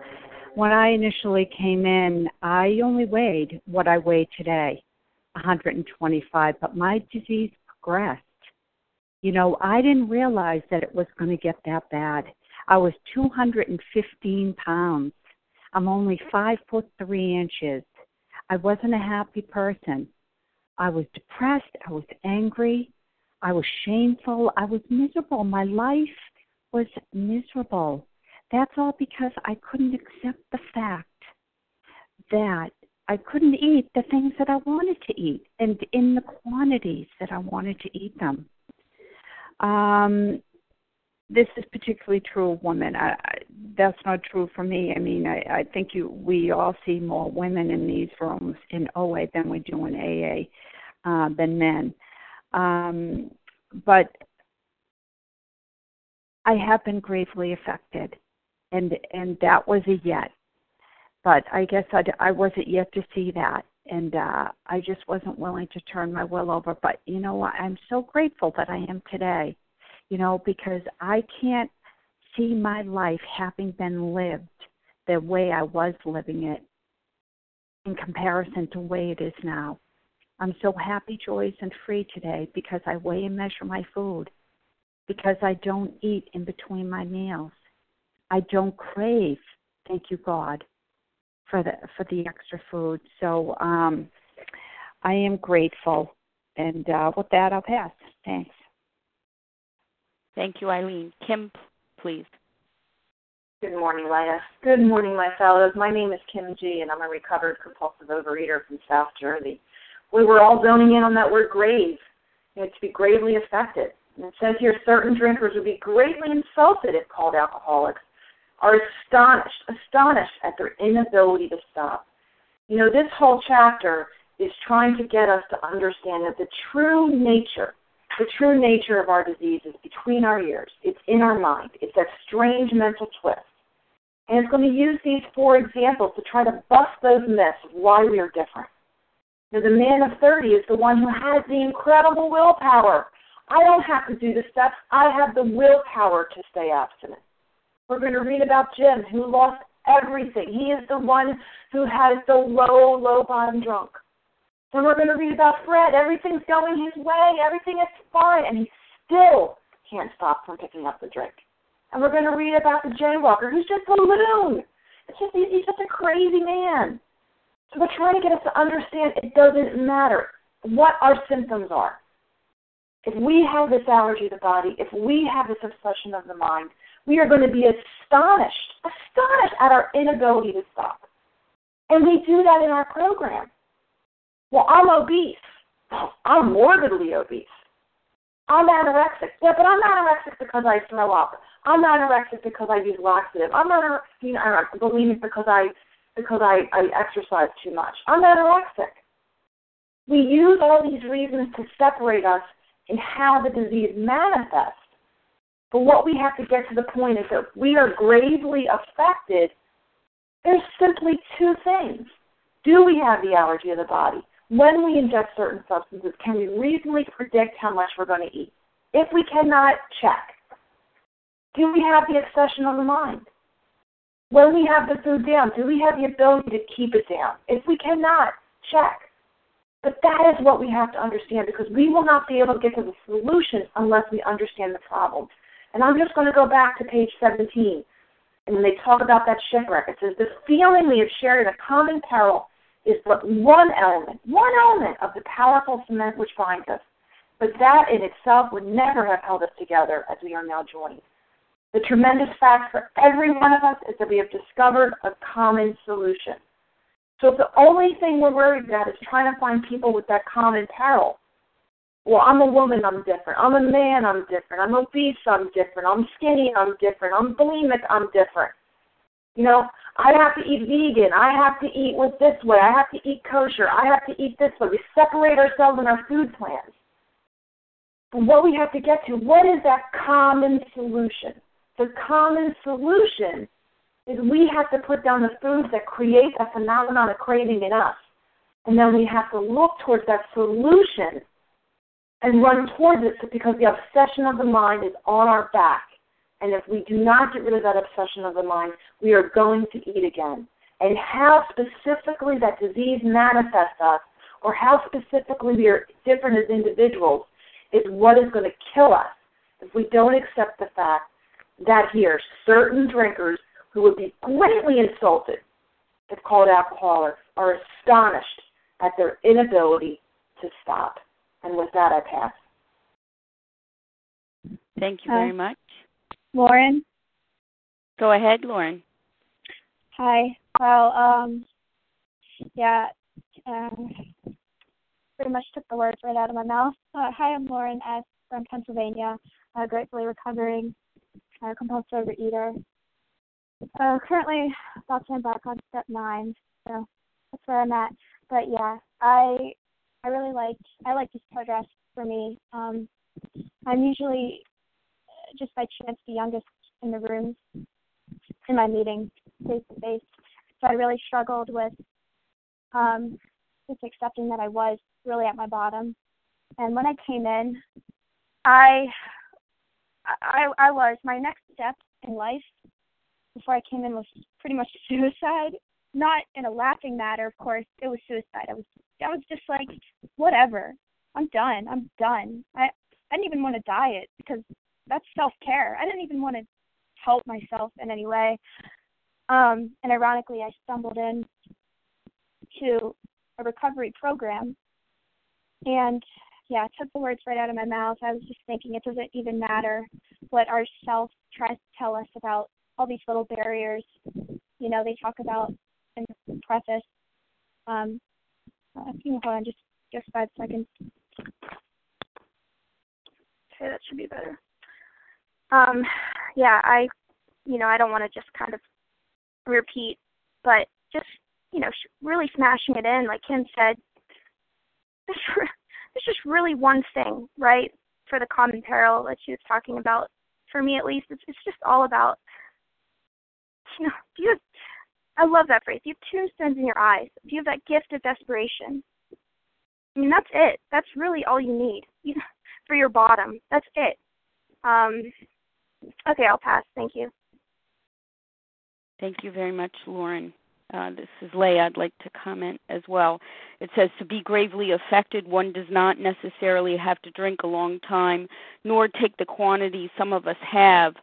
S11: When I initially came in, I only weighed what I weigh today, 125, but my disease progressed. You know, I didn't realize that it was going to get that bad. I was 215 pounds. I'm only five foot three inches. I wasn't a happy person. I was depressed. I was angry. I was shameful. I was miserable. My life was miserable. That's all because I couldn't accept the fact that I couldn't eat the things that I wanted to eat and in the quantities that I wanted to eat them. Um, this is particularly true of women. I, I, that's not true for me. I mean, I, I think you we all see more women in these rooms in OA than we do in AA uh, than men. Um, but I have been gravely affected, and and that was a yet. But I guess I, I wasn't yet to see that, and uh, I just wasn't willing to turn my will over. But you know what? I'm so grateful that I am today you know, because I can't see my life having been lived the way I was living it in comparison to the way it is now. I'm so happy, joyous, and free today because I weigh and measure my food, because I don't eat in between my meals. I don't crave, thank you God, for the for the extra food. So um, I am grateful, and uh, with that, I'll pass. Thanks.
S1: Thank you, Eileen. Kim, please.
S4: Good morning, Leah. Good morning, my fellows. My name is Kim G, and I'm a recovered compulsive overeater from South Jersey. We were all zoning in on that word grave, you know, to be gravely affected. And it says here certain drinkers would be greatly insulted if called alcoholics, are astonished, astonished at their inability to stop. You know, this whole chapter is trying to get us to understand that the true nature the true nature of our disease is between our ears. It's in our mind. It's that strange mental twist. And it's going to use these four examples to try to bust those myths of why we are different. Now, the man of 30 is the one who has the incredible willpower. I don't have to do the steps. I have the willpower to stay abstinent. We're going to read about Jim, who lost everything. He is the one who has the low, low bottom drunk. Then we're going to read about Fred. Everything's going his way. Everything is fine. And he still can't stop from picking up the drink. And we're going to read about the jaywalker who's just a loon. It's just, he's just a crazy man. So they're trying to get us to understand it doesn't matter what our symptoms are. If we have this allergy of the body, if we have this obsession of the mind, we are going to be astonished, astonished at our inability to stop. And we do that in our program. Well, I'm obese. Oh, I'm morbidly obese. I'm anorexic. Yeah, but I'm anorexic because I throw up. I'm anorexic because I use laxative. I'm not you know, I'm bulimic because I because I, I exercise too much. I'm anorexic. We use all these reasons to separate us in how the disease manifests. But what we have to get to the point is that we are gravely affected. There's simply two things. Do we have the allergy of the body? when we ingest certain substances, can we reasonably predict how much we're going to eat? If we cannot, check. Do we have the obsession of the mind? When we have the food down, do we have the ability to keep it down? If we cannot, check. But that is what we have to understand because we will not be able to get to the solution unless we understand the problem. And I'm just going to go back to page 17. And when they talk about that shipwreck, it says, The feeling we have shared in a common peril is but one element, one element of the powerful cement which binds us. But that in itself would never have held us together as we are now joined. The tremendous fact for every one of us is that we have discovered a common solution. So if the only thing we're worried about is trying to find people with that common peril, well, I'm a woman, I'm different. I'm a man, I'm different. I'm obese, I'm different. I'm skinny, I'm different. I'm bulimic, I'm different. You know, I have to eat vegan. I have to eat with this way. I have to eat kosher. I have to eat this way. We separate ourselves in our food plans. But what we have to get to, what is that common solution? The common solution is we have to put down the foods that create a phenomenon of craving in us. And then we have to look towards that solution and run towards it because the obsession of the mind is on our back. And if we do not get rid of that obsession of the mind, we are going to eat again. And how specifically that disease manifests us, or how specifically we are different as individuals, is what is going to kill us if we don't accept the fact that here certain drinkers who would be greatly insulted if called alcoholics are astonished at their inability to stop. And with that, I pass.
S1: Thank you very uh, much.
S13: Lauren.
S1: Go ahead, Lauren.
S13: Hi. Well, um, yeah, um, pretty much took the words right out of my mouth. Uh, hi, I'm Lauren S. from Pennsylvania, uh, gratefully recovering uh, compulsive overeater. Uh, currently to embark on step nine, so that's where I'm at. But yeah, I I really like I like this progress for me. Um, I'm usually just by chance the youngest in the room in my meetings face to face. So I really struggled with um, just accepting that I was really at my bottom. And when I came in, I I I was my next step in life before I came in was pretty much suicide. Not in a laughing matter, of course. It was suicide. I was I was just like, whatever. I'm done. I'm done. I I didn't even want to diet because that's self care. I didn't even want to help myself in any way. Um, and ironically, I stumbled in to a recovery program, and yeah, it took the words right out of my mouth. I was just thinking it doesn't even matter what our self tries to tell us about all these little barriers. You know, they talk about in the preface. Um, uh, you know, hold on, just just five seconds. Okay, that should be better. Um, yeah, I, you know, I don't want to just kind of repeat, but just you know, really smashing it in, like Kim said. There's, just really one thing, right, for the common peril that she was talking about. For me, at least, it's it's just all about, you know, do you have, I love that phrase. You have tombstones in your eyes. Do you have that gift of desperation? I mean, that's it. That's really all you need you know, for your bottom. That's it. Um, okay, I'll pass. Thank you.
S1: Thank you very much, Lauren. Uh, this is Leah. I'd like to comment as well. It says to be gravely affected, one does not necessarily have to drink a long time, nor take the quantity some of us have.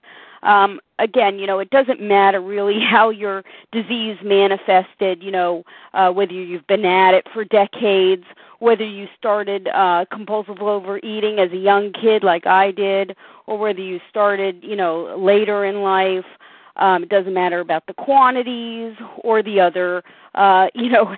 S1: Um, again, you know, it doesn't matter really how your disease manifested. You know, uh, whether you've been at it for decades, whether you started uh, compulsive overeating as a young kid like I did, or whether you started, you know, later in life um, it doesn't matter about the quantities or the other, uh, you know,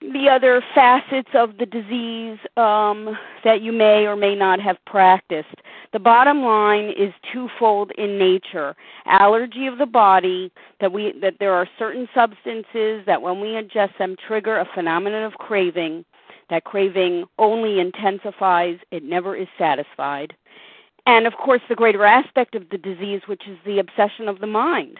S1: the other facets of the disease um, that you may or may not have practiced. The bottom line is twofold in nature: allergy of the body that we that there are certain substances that when we ingest them trigger a phenomenon of craving. That craving only intensifies; it never is satisfied and of course the greater aspect of the disease which is the obsession of the mind.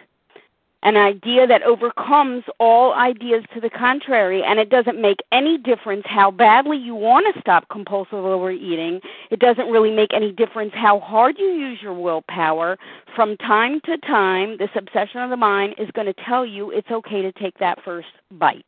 S1: An idea that overcomes all ideas to the contrary and it doesn't make any difference how badly you want to stop compulsive overeating. It doesn't really make any difference how hard you use your willpower. From time to time this obsession of the mind is going to tell you it's okay to take that first bite.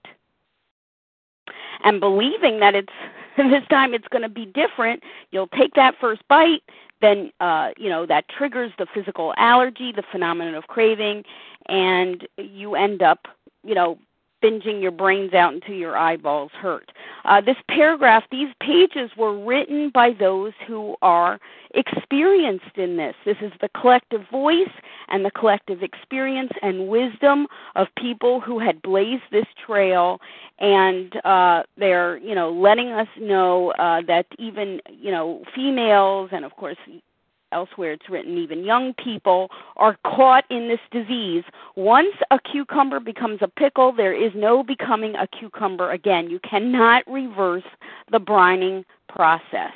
S1: And believing that it's this time it's going to be different you'll take that first bite then uh, you know that triggers the physical allergy, the phenomenon of craving, and you end up you know binging your brains out until your eyeballs hurt. Uh, this paragraph, these pages were written by those who are experienced in this. This is the collective voice and the collective experience and wisdom of people who had blazed this trail, and uh, they're, you know, letting us know uh, that even, you know, females and of course elsewhere it's written even young people are caught in this disease. Once a cucumber becomes a pickle, there is no becoming a cucumber again. You cannot reverse the brining process.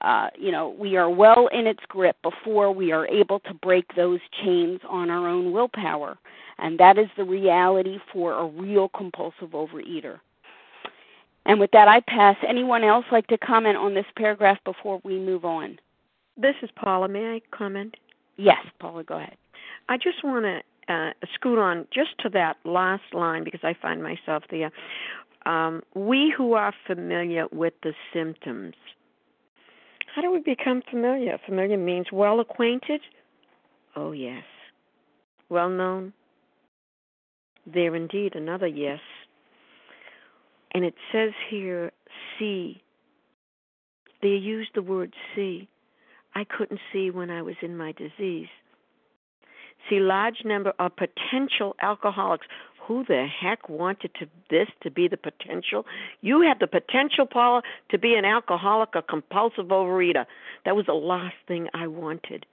S1: Uh, you know, we are well in its grip before we are able to break those chains on our own willpower. And that is the reality for a real compulsive overeater. And with that, I pass. Anyone else like to comment on this paragraph before we move on?
S5: This is Paula. May I comment?
S1: Yes, Paula, go ahead.
S5: I just want to uh, scoot on just to that last line because I find myself there. Um, we who are familiar with the symptoms. How do we become familiar? Familiar means well acquainted. Oh, yes. Well known. There indeed, another yes. And it says here, see. They use the word see. I couldn't see when I was in my disease. See, large number of potential alcoholics. Who the heck wanted to this to be the potential? You have the potential, Paula, to be an alcoholic, a compulsive overeater. That was the last thing I wanted.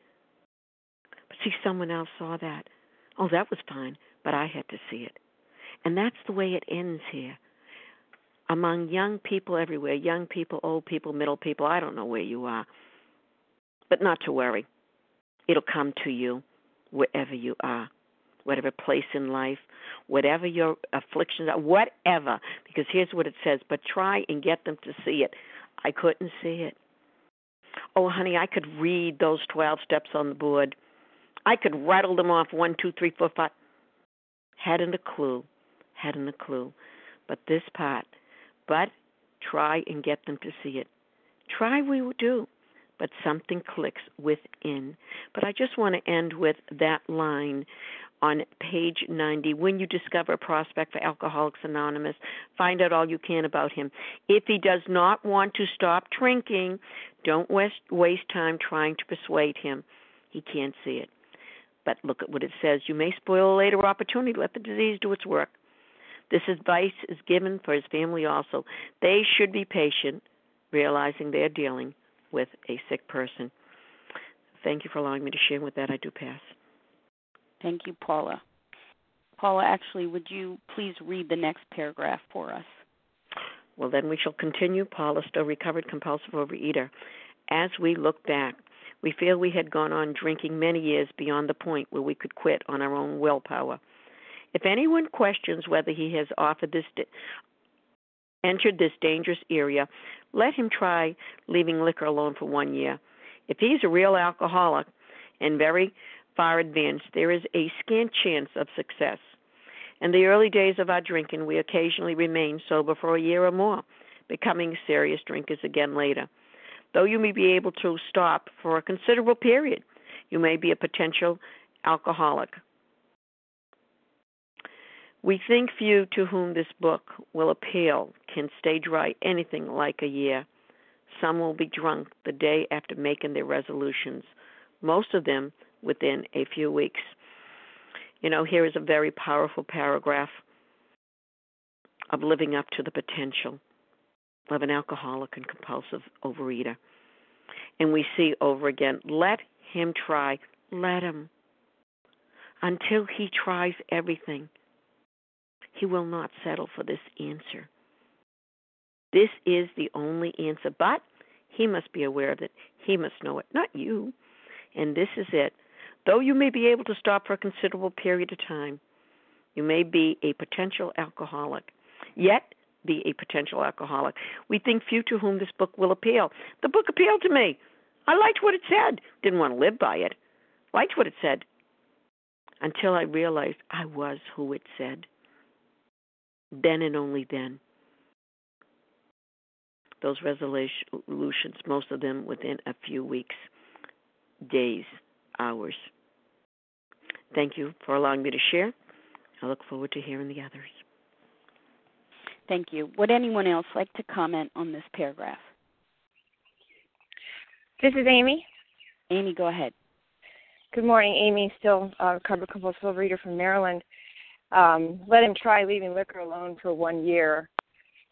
S5: But see, someone else saw that. Oh, that was fine, but I had to see it. And that's the way it ends here. Among young people everywhere, young people, old people, middle people, I don't know where you are. But not to worry. It'll come to you wherever you are, whatever place in life, whatever your afflictions are, whatever. Because here's what it says, but try and get them to see it. I couldn't see it. Oh, honey, I could read those 12 steps on the board. I could rattle them off one, two, three, four, five. Hadn't a clue. Hadn't a clue. But this part, but try and get them to see it. Try we will do but something clicks within. But I just want to end with that line on page 90 when you discover a prospect for Alcoholics Anonymous, find out all you can about him. If he does not want to stop drinking, don't waste, time trying to persuade him. He can't see it. But look at what it says. You may spoil a later opportunity. Let the disease do its work. This advice is given for his family also. They should be patient, realizing they're dealing with a sick person. Thank you for allowing me to share with that. I do pass.
S1: Thank you, Paula. Paula, actually, would you please read the next paragraph for us?
S5: Well, then we shall continue. Paula, still recovered compulsive overeater. As we look back, we feel we had gone on drinking many years beyond the point where we could quit on our own willpower. If anyone questions whether he has offered this entered this dangerous area, let him try leaving liquor alone for one year. If he's a real alcoholic and very far advanced, there is a scant chance of success. In the early days of our drinking, we occasionally remain sober for a year or more, becoming serious drinkers again later. Though you may be able to stop for a considerable period, you may be a potential alcoholic. We think few to whom this book will appeal can stay dry anything like a year. Some will be drunk the day after making their resolutions, most of them within a few weeks. You know, here is a very powerful paragraph of living up to the potential of an alcoholic and compulsive overeater. And we see over again let him try, let him, until he tries everything he will not settle for this answer. This is the only answer, but he must be aware of it. He must know it, not you. And this is it. Though you may be able to stop for a considerable period of time, you may be a potential alcoholic, yet be a potential alcoholic. We think few to whom this book will appeal. The book appealed to me. I liked what it said. Didn't want to live by it. Liked what it said. Until I realized I was who it said then and only then. Those resolutions, most of them within a few weeks, days, hours. Thank you for allowing me to share. I look forward to hearing the others.
S1: Thank you. Would anyone else like to comment on this paragraph?
S10: This is Amy.
S1: Amy, go ahead.
S10: Good morning, Amy. Still uh, a recovered compulsive reader from Maryland um, let him try leaving liquor alone for one year.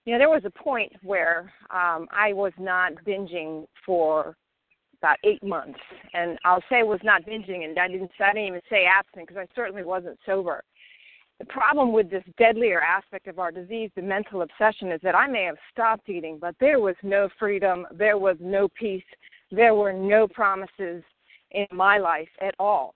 S10: You know, there was a point where um, I was not binging for about eight months, and I'll say was not binging, and I didn't, I didn't even say abstinent because I certainly wasn't sober. The problem with this deadlier aspect of our disease, the mental obsession, is that I may have stopped eating, but there was no freedom, there was no peace, there were no promises in my life at all.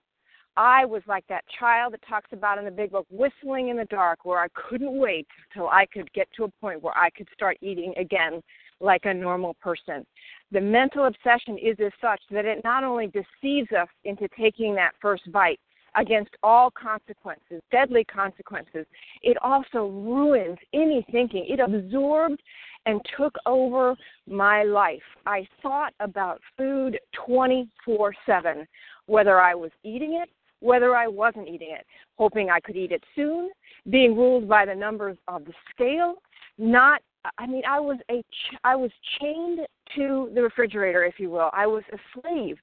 S10: I was like that child that talks about in the big book, whistling in the dark, where I couldn't wait till I could get to a point where I could start eating again like a normal person. The mental obsession is as such that it not only deceives us into taking that first bite against all consequences, deadly consequences, it also ruins any thinking. It absorbed and took over my life. I thought about food 24 7, whether I was eating it whether I wasn't eating it, hoping I could eat it soon, being ruled by the numbers of the scale, not I mean, I was a I was chained to the refrigerator, if you will. I was a slave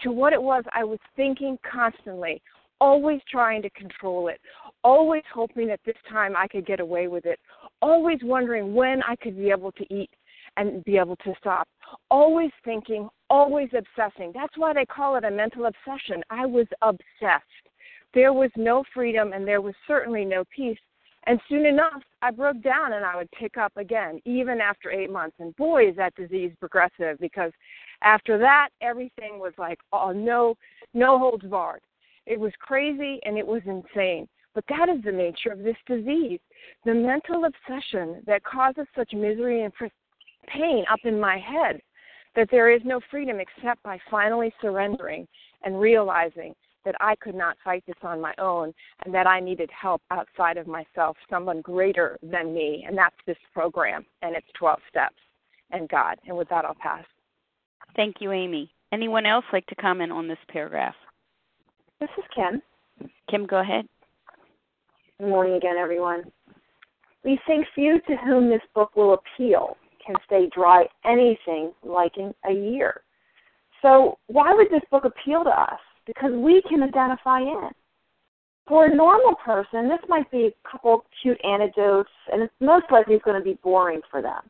S10: to what it was I was thinking constantly, always trying to control it, always hoping that this time I could get away with it, always wondering when I could be able to eat and be able to stop, always thinking, always obsessing. That's why they call it a mental obsession. I was obsessed. There was no freedom and there was certainly no peace and soon enough, I broke down and I would pick up again, even after eight months. And boy, is that disease progressive because after that, everything was like, oh, no, no holds barred. It was crazy and it was insane. But that is the nature of this disease the mental obsession that causes such misery and pain up in my head that there is no freedom except by finally surrendering and realizing that I could not fight this on my own and that I needed help outside of myself, someone greater than me. And that's this program and its 12 steps and God. And with that, I'll pass.
S1: Thank you, Amy. Anyone else like to comment on this paragraph?
S4: This is Kim.
S1: Kim, go ahead.
S4: Good morning again, everyone. We think few to whom this book will appeal can stay dry anything like in a year. So, why would this book appeal to us? because we can identify in. For a normal person, this might be a couple cute anecdotes, and it's most likely it's going to be boring for them.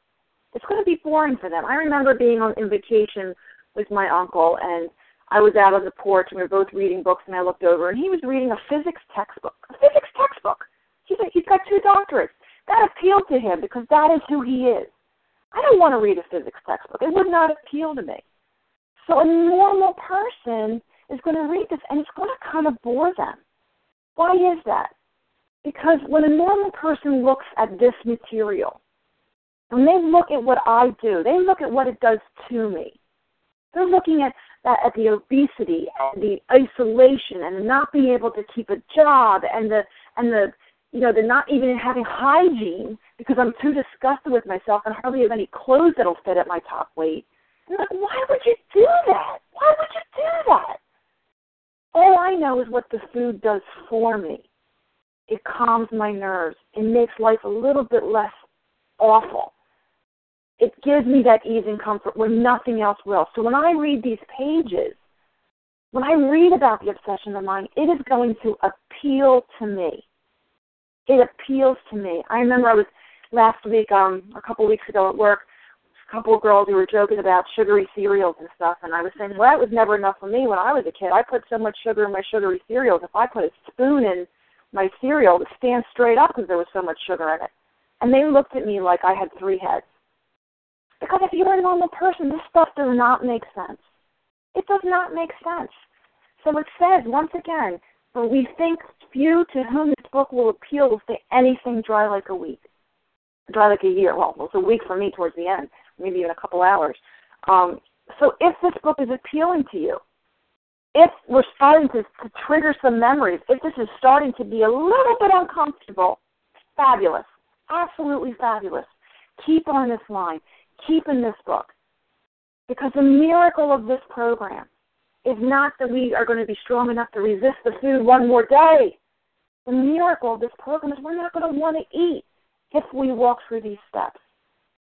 S4: It's going to be boring for them. I remember being on in vacation with my uncle, and I was out on the porch, and we were both reading books, and I looked over, and he was reading a physics textbook. A physics textbook. He's he's got two doctorates. That appealed to him because that is who he is. I don't want to read a physics textbook. It would not appeal to me. So a normal person is going to read this and it's going to kind of bore them. Why is that? Because when a normal person looks at this material, when they look at what I do, they look at what it does to me. They're looking at that at the obesity and the isolation and not being able to keep a job and the and the you know they're not even having hygiene because I'm too disgusted with myself and hardly have any clothes that'll fit at my top weight. And like, why would you do that? Why would you do that? All I know is what the food does for me. It calms my nerves. It makes life a little bit less awful. It gives me that ease and comfort when nothing else will. So when I read these pages, when I read about the obsession of mind, it is going to appeal to me. It appeals to me. I remember I was last week, um, a couple weeks ago at work, a couple of girls who were joking about sugary cereals and stuff, and I was saying, well, that was never enough for me when I was a kid. I put so much sugar in my sugary cereals. If I put a spoon in my cereal, it stand straight up because there was so much sugar in it. And they looked at me like I had three heads. Because if you're a normal person, this stuff does not make sense. It does not make sense. So it says, once again, for we think few to whom this book will appeal will say anything dry like a week. Dry like a year. Well, it's a week for me towards the end maybe even a couple hours. Um, so if this book is appealing to you, if we're starting to, to trigger some memories, if this is starting to be a little bit uncomfortable, fabulous, absolutely fabulous. Keep on this line. Keep in this book. Because the miracle of this program is not that we are going to be strong enough to resist the food one more day. The miracle of this program is we're not going to want to eat if we walk through these steps.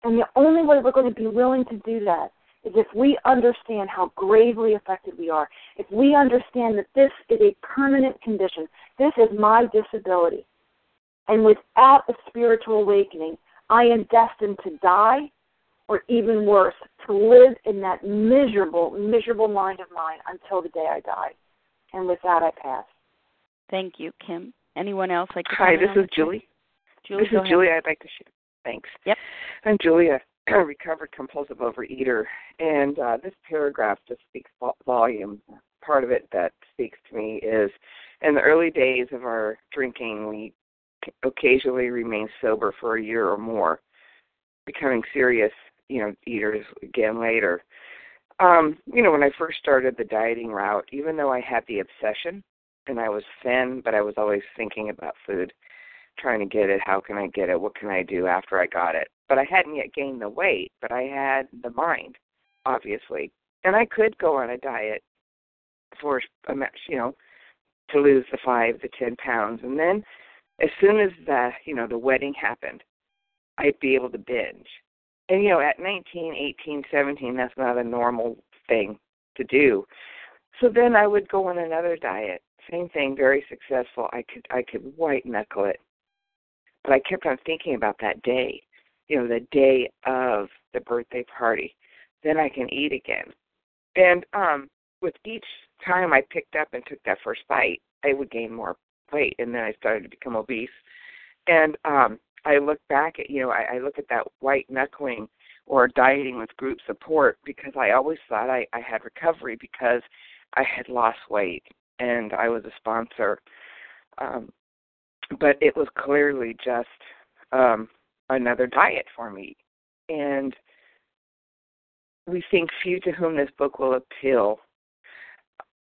S4: And the only way we're going to be willing to do that is if we understand how gravely affected we are, if we understand that this is a permanent condition, this is my disability. And without a spiritual awakening, I am destined to die, or even worse, to live in that miserable, miserable mind of mine until the day I die. And with that, I pass.
S1: Thank you, Kim. Anyone else like to
S14: Hi, this is Julie.
S1: Julie,
S14: this is Julie. I'd like to share. Thanks.
S1: Yep.
S14: I'm Julia, a recovered compulsive overeater, and uh, this paragraph just speaks volume. Part of it that speaks to me is in the early days of our drinking, we occasionally remain sober for a year or more, becoming serious, you know, eaters again later. Um, you know, when I first started the dieting route, even though I had the obsession and I was thin, but I was always thinking about food trying to get it. How can I get it? What can I do after I got it? But I hadn't yet gained the weight, but I had the mind, obviously. And I could go on a diet for a match, you know, to lose the five to ten pounds. And then as soon as the you know, the wedding happened, I'd be able to binge. And you know, at 19, 18, 17, that's not a normal thing to do. So then I would go on another diet. Same thing, very successful. I could I could white knuckle it. But I kept on thinking about that day, you know, the day of the birthday party. Then I can eat again. And um with each time I picked up and took that first bite, I would gain more weight and then I started to become obese. And um I look back at you know, I, I look at that white knuckling or dieting with group support because I always thought I, I had recovery because I had lost weight and I was a sponsor. Um, but it was clearly just um, another diet for me. And we think few to whom this book will appeal.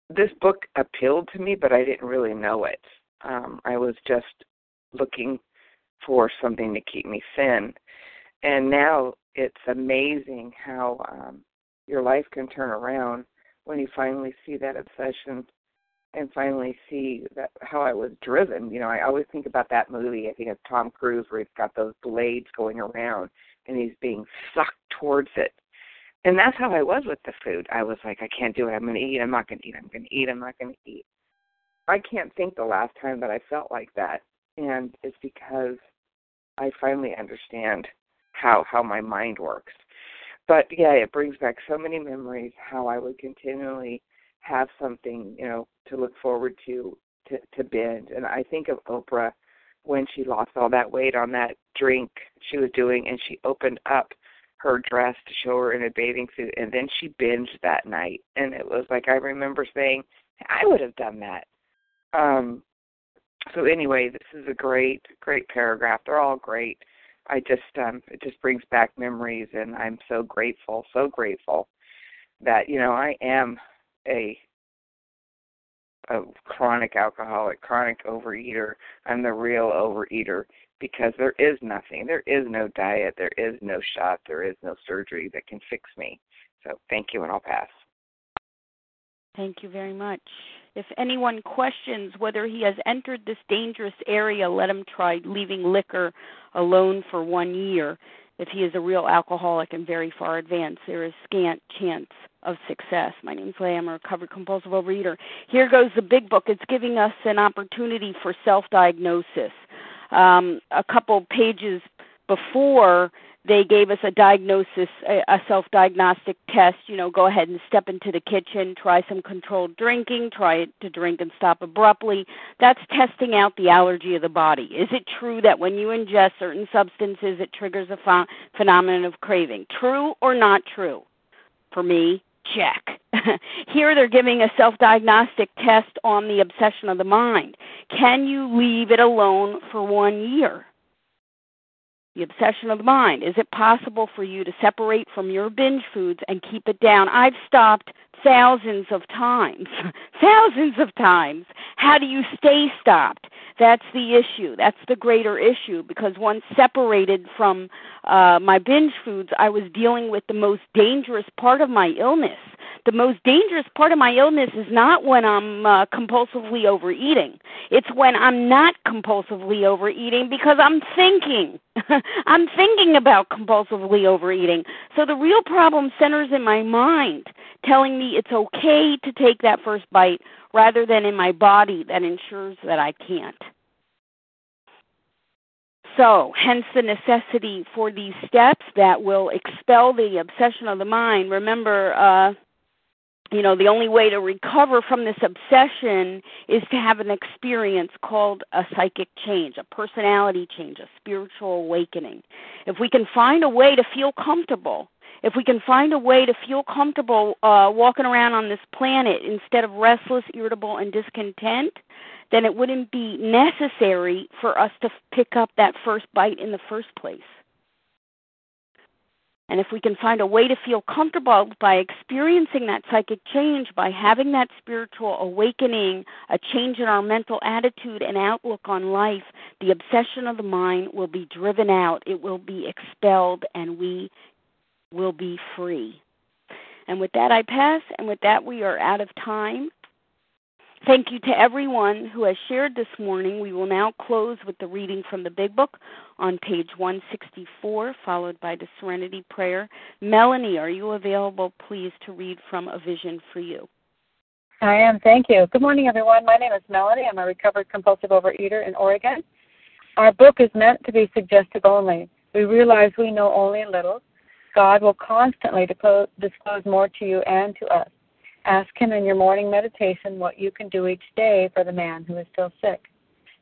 S14: This book appealed to me, but I didn't really know it. Um, I was just looking for something to keep me thin. And now it's amazing how um, your life can turn around when you finally see that obsession and finally see that how I was driven. You know, I always think about that movie. I think of Tom Cruise where he's got those blades going around and he's being sucked towards it. And that's how I was with the food. I was like, I can't do it. I'm going to eat. I'm not going to eat. I'm going to eat. I'm not going to eat. I can't think the last time that I felt like that, and it's because I finally understand how how my mind works but yeah, it brings back so many memories how I would continually have something, you know, to look forward to to, to binge. And I think of Oprah when she lost all that weight on that drink she was doing and she opened up her dress to show her in a bathing suit and then she binged that night and it was like I remember saying, I would have done that. Um so anyway, this is a great, great paragraph. They're all great. I just um it just brings back memories and I'm so grateful, so grateful that, you know, I am a a chronic alcoholic, chronic overeater. I'm the real overeater because there is nothing. There is no diet, there is no shot, there is no surgery that can fix me. So thank you and I'll pass.
S1: Thank you very much. If anyone questions whether he has entered this dangerous area, let him try leaving liquor alone for one year. If he is a real alcoholic and very far advanced, there is scant chance of success. My name is Leigh. I'm a recovered compulsive overeater. Here goes the big book. It's giving us an opportunity for self diagnosis. Um, a couple pages before they gave us a diagnosis, a, self diagnostic test. You know, go ahead and step into the kitchen, try some controlled drinking, try to drink and stop abruptly. That's testing out the allergy of the body. Is it true that when you ingest certain substances, it triggers a ph- phenomenon of craving? True or not true? For me, check. Here they're giving a self diagnostic test on the obsession of the mind. Can you leave it alone for one year? The obsession of the mind. Is it possible for you to separate from your binge foods and keep it down? I've stopped thousands of times. thousands of times. How do you stay stopped? That's the issue. That's the greater issue because once separated from uh, my binge foods, I was dealing with the most dangerous part of my illness the most dangerous part of my illness is not when I'm uh, compulsively overeating. It's when I'm not compulsively overeating because I'm thinking. I'm thinking about compulsively overeating. So the real problem centers in my mind, telling me it's okay to take that first bite rather than in my body that ensures that I can't. So, hence the necessity for these steps that will expel the obsession of the mind. Remember, uh, you know the only way to recover from this obsession is to have an experience called a psychic change a personality change a spiritual awakening. If we can find a way to feel comfortable if we can find a way to feel comfortable uh walking around on this planet instead of restless irritable and discontent then it wouldn't be necessary for us to pick up that first bite in the first place and if we can find a way to feel comfortable by experiencing that psychic change, by having that spiritual awakening, a change in our mental attitude and outlook on life, the obsession of the mind will be driven out, it will be expelled, and we will be free. And with that, I pass, and with that, we are out of time. Thank you to everyone who has shared this morning. We will now close with the reading from the Big Book on page 164, followed by the Serenity Prayer. Melanie, are you available, please, to read from A Vision for You?
S15: I am. Thank you. Good morning, everyone. My name is Melanie. I'm a recovered compulsive overeater in Oregon. Our book is meant to be suggestive only. We realize we know only a little. God will constantly disclose more to you and to us. Ask Him in your morning meditation what you can do each day for the man who is still sick.